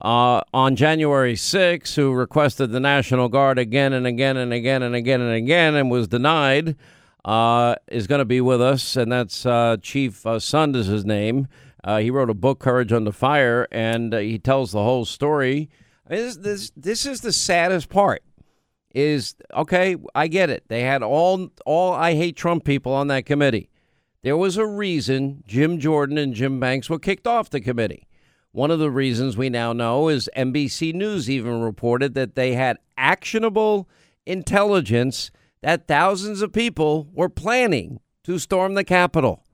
uh, on January 6, who requested the National Guard again and again and again and again and again and was denied, uh, is going to be with us, and that's uh, Chief uh, Sund is his name. Uh, he wrote a book, Courage Under Fire, and uh, he tells the whole story. I mean, this, this this is the saddest part. Is okay, I get it. They had all all I hate Trump people on that committee. There was a reason Jim Jordan and Jim Banks were kicked off the committee. One of the reasons we now know is NBC News even reported that they had actionable intelligence that thousands of people were planning to storm the Capitol.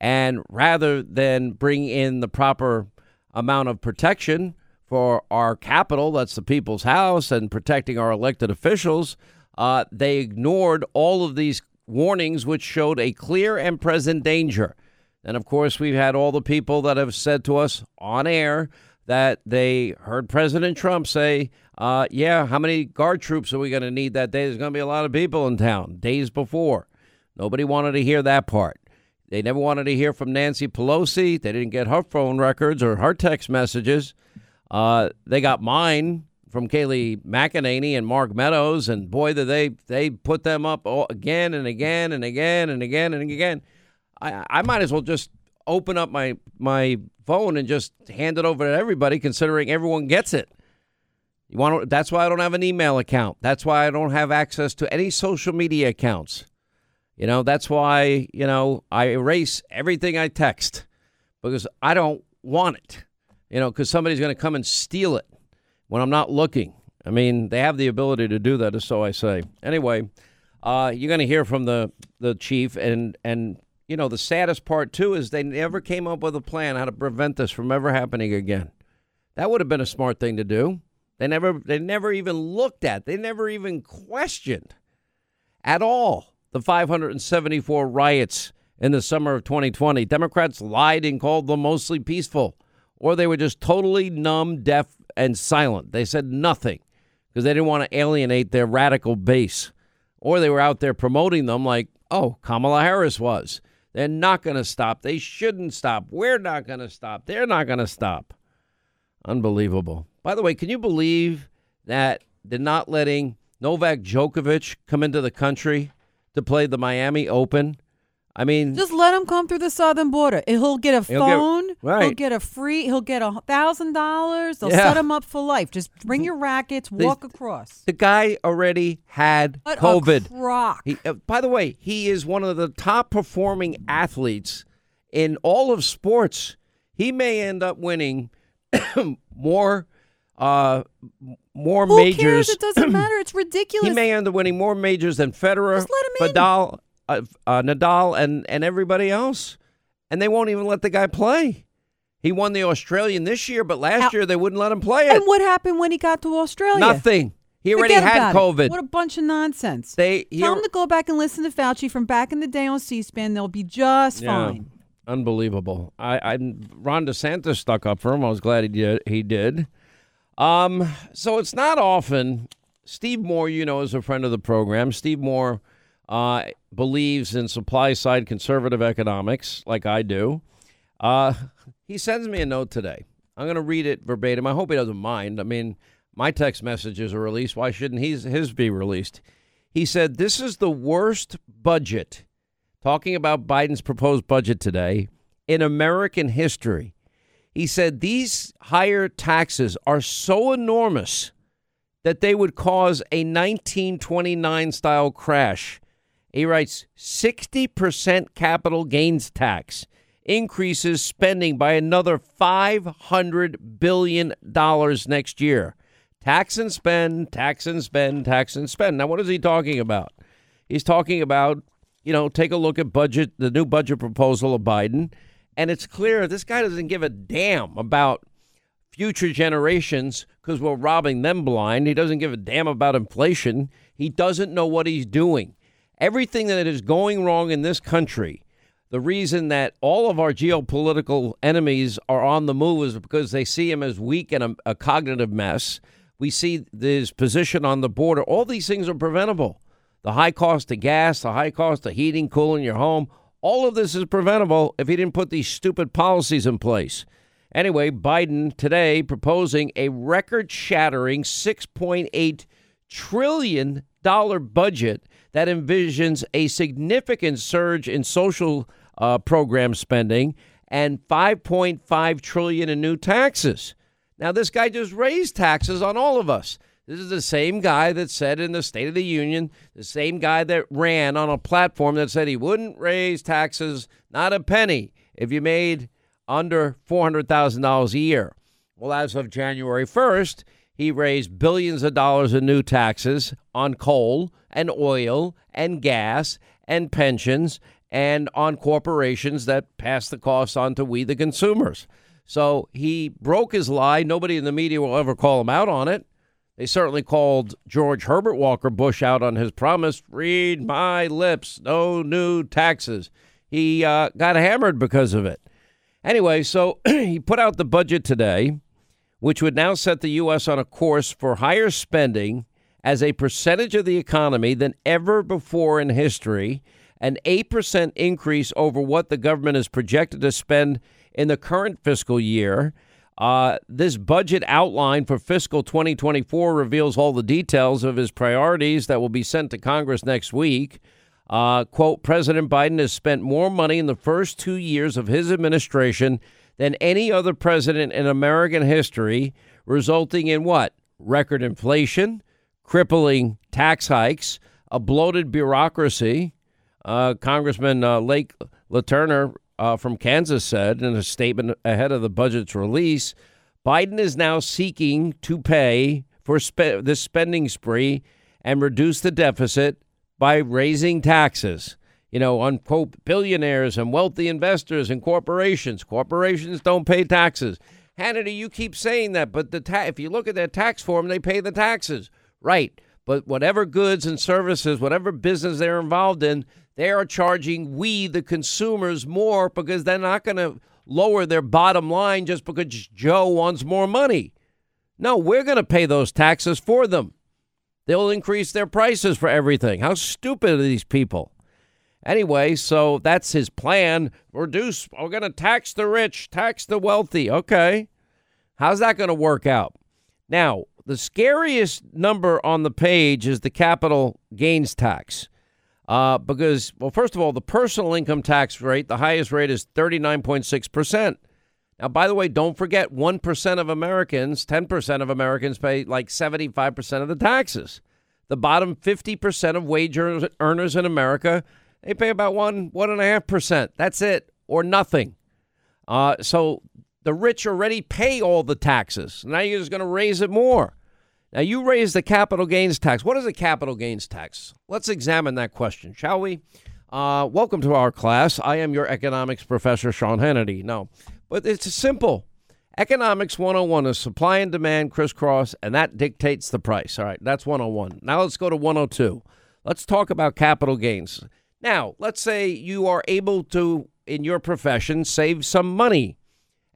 And rather than bring in the proper amount of protection for our Capitol, that's the people's house, and protecting our elected officials, uh, they ignored all of these warnings, which showed a clear and present danger. And of course, we've had all the people that have said to us on air that they heard President Trump say, uh, Yeah, how many guard troops are we going to need that day? There's going to be a lot of people in town days before. Nobody wanted to hear that part. They never wanted to hear from Nancy Pelosi. They didn't get her phone records or her text messages. Uh, they got mine from Kayleigh McEnany and Mark Meadows, and boy, did they they put them up again and again and again and again and again. I, I might as well just open up my my phone and just hand it over to everybody, considering everyone gets it. You want that's why I don't have an email account. That's why I don't have access to any social media accounts. You know, that's why you know I erase everything I text because I don't want it. You know, because somebody's going to come and steal it when I'm not looking. I mean, they have the ability to do that, so I say. Anyway, uh, you're going to hear from the the chief, and and you know the saddest part too is they never came up with a plan how to prevent this from ever happening again. That would have been a smart thing to do. They never they never even looked at. They never even questioned at all the 574 riots in the summer of 2020. Democrats lied and called them mostly peaceful, or they were just totally numb, deaf, and silent. They said nothing because they didn't want to alienate their radical base, or they were out there promoting them like, oh, Kamala Harris was. They're not going to stop. They shouldn't stop. We're not going to stop. They're not going to stop. Unbelievable. By the way, can you believe that they're not letting Novak Djokovic come into the country to play the Miami Open? I mean, Just let him come through the southern border. And He'll get a He'll get- phone. He'll get a free. He'll get a thousand dollars. They'll Yeah. set him up for life. Just bring your rackets. Walk across. the guy already had What COVID. He, uh, by the way, he is one of the top performing athletes in all of sports. He may end up winning more uh, more Who majors. cares? It doesn't matter. It's ridiculous. He may end up winning more majors than Federer, Just let him in. Nadal, uh, uh, Nadal, and and everybody else, and they won't even let the guy play. He won the Australian this year, but last year they wouldn't let him play it. and what happened when he got to Australia? Nothing. He already Forget had about it. COVID. What a bunch of nonsense. They he Tell him to go back and listen to Fauci from back in the day on C-SPAN. They'll be just Yeah. fine. Unbelievable. I, I Ron DeSantis stuck up for him. I was glad he did. He did. Um, so it's not often. Steve Moore, you know, is a friend of the program. Steve Moore uh, believes in supply side conservative economics, like I do. Uh, he sends me a note today. I'm going to read it verbatim. I hope he doesn't mind. I mean, my text messages are released. Why shouldn't his, his be released? He said, This is the worst budget, talking about Biden's proposed budget today, in American history. He said, These higher taxes are so enormous that they would cause a 1929 style crash. He writes 60% capital gains tax increases spending by another $500 billion next year. Tax and spend, tax and spend, tax and spend. Now, what is he talking about? He's talking about, you know, take a look at budget, the new budget proposal of Biden, and it's clear this guy doesn't give a damn about future generations because we're robbing them blind. He doesn't give a damn about inflation. He doesn't know what he's doing. Everything that is going wrong in this country, the reason that all of our geopolitical enemies are on the move is because they see him as weak and a, a cognitive mess. We see his position on the border. All these things are preventable. The high cost of gas, the high cost of heating, cooling your home, all of this is preventable if he didn't put these stupid policies in place. Anyway, Biden today proposing a record shattering $6.8 trillion budget that envisions a significant surge in social uh, program spending and 5.5 trillion in new taxes. Now this guy just raised taxes on all of us. This is the same guy that said in the State of the Union, the same guy that ran on a platform that said he wouldn't raise taxes not a penny if you made under $400,000 a year. Well, as of January 1st, he raised billions of dollars in new taxes on coal and oil and gas and pensions and on corporations that pass the costs on to we, the consumers. So he broke his lie. Nobody in the media will ever call him out on it. They certainly called George Herbert Walker Bush out on his promise read my lips, no new taxes. He uh, got hammered because of it. Anyway, so he put out the budget today, which would now set the U.S. on a course for higher spending as a percentage of the economy than ever before in history, an 8% increase over what the government is projected to spend in the current fiscal year. Uh, this budget outline for fiscal 2024 reveals all the details of his priorities that will be sent to Congress next week. Uh, quote, President Biden has spent more money in the first two years of his administration than any other president in American history, resulting in what? Record inflation, crippling tax hikes, a bloated bureaucracy. Uh, Congressman uh, Jake LaTurner uh, from Kansas said in a statement ahead of the budget's release Biden is now seeking to pay for spe- this spending spree and reduce the deficit by raising taxes. You know, unquote, billionaires and wealthy investors and corporations. Corporations don't pay taxes. Hannity, you keep saying that, but the ta- if you look at their tax form, they pay the taxes. Right. But whatever goods and services, whatever business they're involved in, they are charging we, the consumers, more because they're not going to lower their bottom line just because Joe wants more money. No, we're going to pay those taxes for them. They'll increase their prices for everything. How stupid are these people? Anyway, so that's his plan. Reduce, we're going to tax the rich, tax the wealthy. Okay. How's that going to work out? Now, the scariest number on the page is the capital gains tax. Uh, because, well, first of all, the personal income tax rate, the highest rate is 39.6%. Now, by the way, don't forget 1% of Americans, 10% of Americans pay like 75% of the taxes. The bottom 50% of wage earners in America, they pay about 1, 1.5%. That's it, or nothing. Uh, so the rich already pay all the taxes. Now you're just going to raise it more. Now, you raise the capital gains tax. What is a capital gains tax? Let's examine that question, shall we? Uh, welcome to our class. I am your economics professor, Sean Hannity. No, but it's simple. Economics 101 is supply and demand crisscross, and that dictates the price. All right, that's 101. Now let's go to 102. Let's talk about capital gains. Now, let's say you are able to, in your profession, save some money.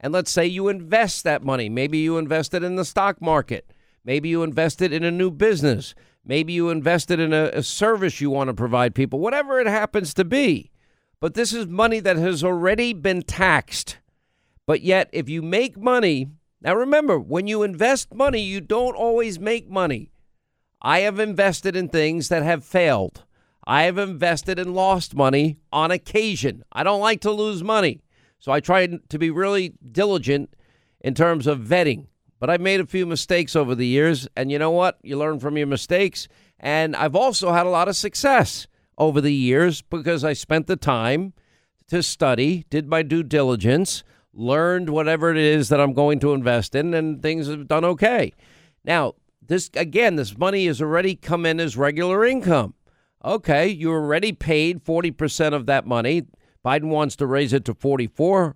And let's say you invest that money. Maybe you invest it in the stock market. Maybe you invested in a new business. Maybe you invested in a, a service you want to provide people, whatever it happens to be. But this is money that has already been taxed. But yet, if you make money, now remember, when you invest money, you don't always make money. I have invested in things that have failed. I have invested and lost money on occasion. I don't like to lose money. So I try to be really diligent in terms of vetting. But I've made a few mistakes over the years. And you know what? You learn from your mistakes. And I've also had a lot of success over the years because I spent the time to study, did my due diligence, learned whatever it is that I'm going to invest in, and things have done okay. Now, this again, this money has already come in as regular income. Okay, you already paid 40% of that money. Biden wants to raise it to 44%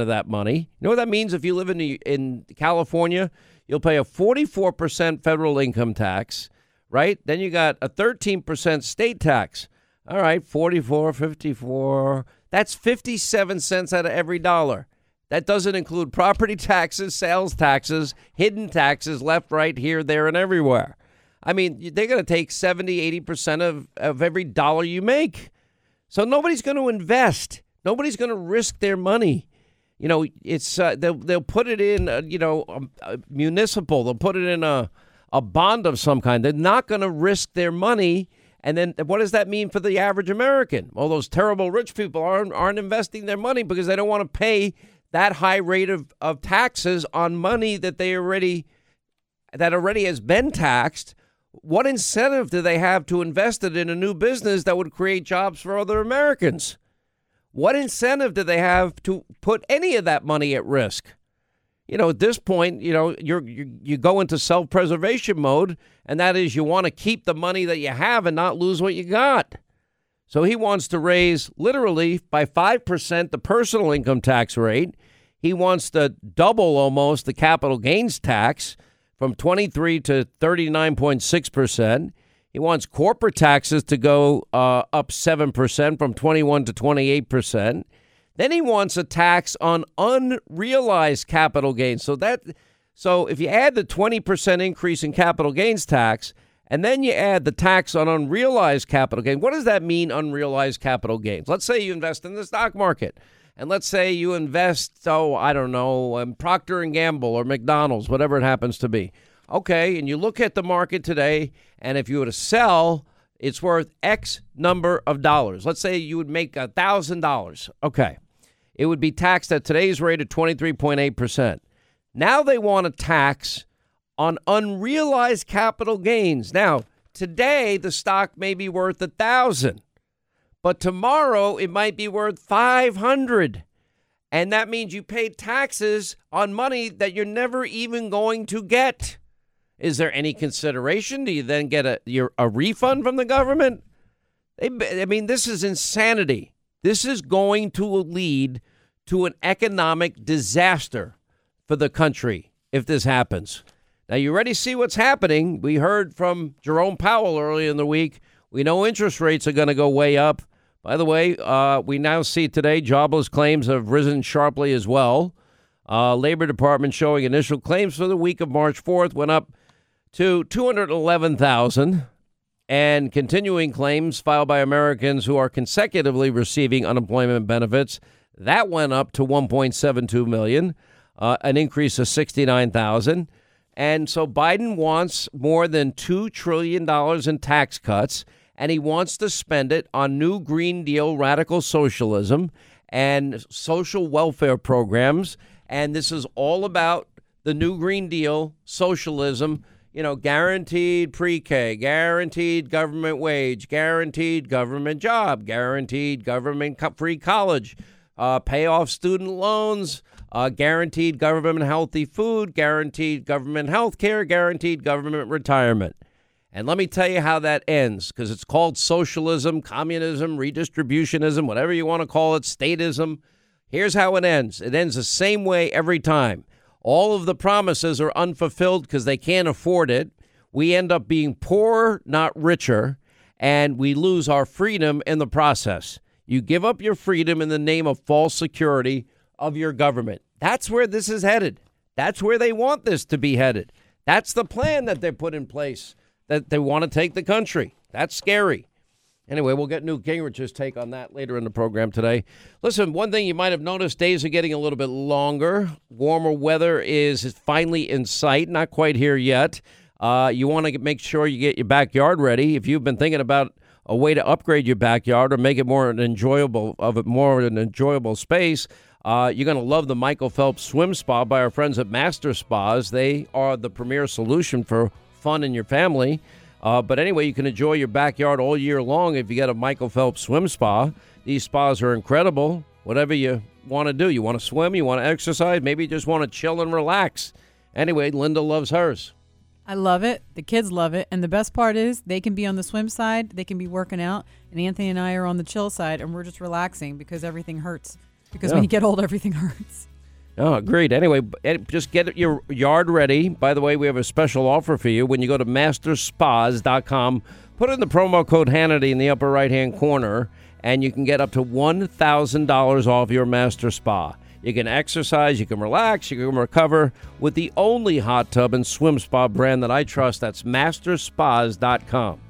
of that money. You know what that means if you live in in California, you'll pay a 44% federal income tax, right? Then you got a 13% state tax. All right, 44, 54. That's 57 cents out of every dollar. That doesn't include property taxes, sales taxes, hidden taxes left, right, here, there, and everywhere. I mean, they're going to take 70, 80% of, of every dollar you make. So nobody's going to invest. Nobody's going to risk their money. You know, it's uh, they'll, they'll put it in, uh, you know, a, a municipal. They'll put it in a, a bond of some kind. They're not going to risk their money. And then what does that mean for the average American? Well, those terrible rich people aren't, aren't investing their money because they don't want to pay that high rate of, of taxes on money that they already that already has been taxed what incentive do they have to invest it in a new business that would create jobs for other Americans? What incentive do they have to put any of that money at risk? You know, at this point, you know, you're, you you go into self-preservation mode, and that is you want to keep the money that you have and not lose what you got. So he wants to raise literally by 5% the personal income tax rate. He wants to double almost the capital gains tax from 23 to 39.6 percent. He wants corporate taxes to go uh, up 7 percent from 21 to 28 percent. Then he wants a tax on unrealized capital gains. So that so if you add the 20 percent increase in capital gains tax and then you add the tax on unrealized capital gains, what does that mean unrealized capital gains? Let's say you invest in the stock market and let's say you invest, oh, I don't know, um, Procter and Gamble or McDonald's, whatever it happens to be. Okay, and you look at the market today, and if you were to sell, it's worth X number of dollars. Let's say you would make a thousand dollars. Okay, it would be taxed at today's rate of twenty three point eight percent. Now they want a tax on unrealized capital gains. Now today the stock may be worth a thousand. But tomorrow it might be worth 500. And that means you paid taxes on money that you're never even going to get. Is there any consideration? Do you then get a your, a refund from the government? They, I mean, this is insanity. This is going to lead to an economic disaster for the country if this happens. Now, you already see what's happening. We heard from Jerome Powell earlier in the week. We know interest rates are going to go way up. By the way, uh, we now see today jobless claims have risen sharply as well. Uh, Labor Department showing initial claims for the week of March 4th went up to 211,000, and continuing claims filed by Americans who are consecutively receiving unemployment benefits that went up to 1.72 million, uh, an increase of 69,000. And so Biden wants more than $2 trillion in tax cuts and he wants to spend it on new Green Deal radical socialism and social welfare programs. And this is all about the new Green Deal socialism. You know, guaranteed pre K, guaranteed government wage, guaranteed government job, guaranteed government free college, uh, pay off student loans, uh, guaranteed government healthy food, guaranteed government health care, guaranteed government retirement. And let me tell you how that ends because it's called socialism, communism, redistributionism, whatever you want to call it, statism. Here's how it ends it ends the same way every time. All of the promises are unfulfilled because they can't afford it. We end up being poorer, not richer, and we lose our freedom in the process. You give up your freedom in the name of false security of your government. That's where this is headed. That's where they want this to be headed. That's the plan that they put in place that they want to take the country. That's scary. Anyway, we'll get Newt Gingrich's take on that later in the program today. Listen, one thing you might have noticed days are getting a little bit longer. Warmer weather is finally in sight, not quite here yet. Uh, you want to make sure you get your backyard ready. If you've been thinking about a way to upgrade your backyard or make it more an enjoyable of it more an enjoyable space, uh, you're going to love the Michael Phelps Swim Spa by our friends at Master Spas. They are the premier solution for fun in your family. Uh, but anyway, you can enjoy your backyard all year long if you get a Michael Phelps swim spa. These spas are incredible. Whatever you want to do, you want to swim, you want to exercise, maybe you just want to chill and relax. Anyway, Linda loves hers. I love it. The kids love it. And the best part is they can be on the swim side, they can be working out, and Anthony and I are on the chill side, and we're just relaxing because everything hurts. Because when you get old, everything hurts. Oh, great. Anyway, eh, just get your yard ready. By the way, we have a special offer for you. When you go to masterspas.com, put in the promo code Hannity in the upper right hand corner, and you can get up to $1,000 off your master spa. You can exercise, you can relax, you can recover with the only hot tub and swim spa brand that I trust. That's masterspas.com.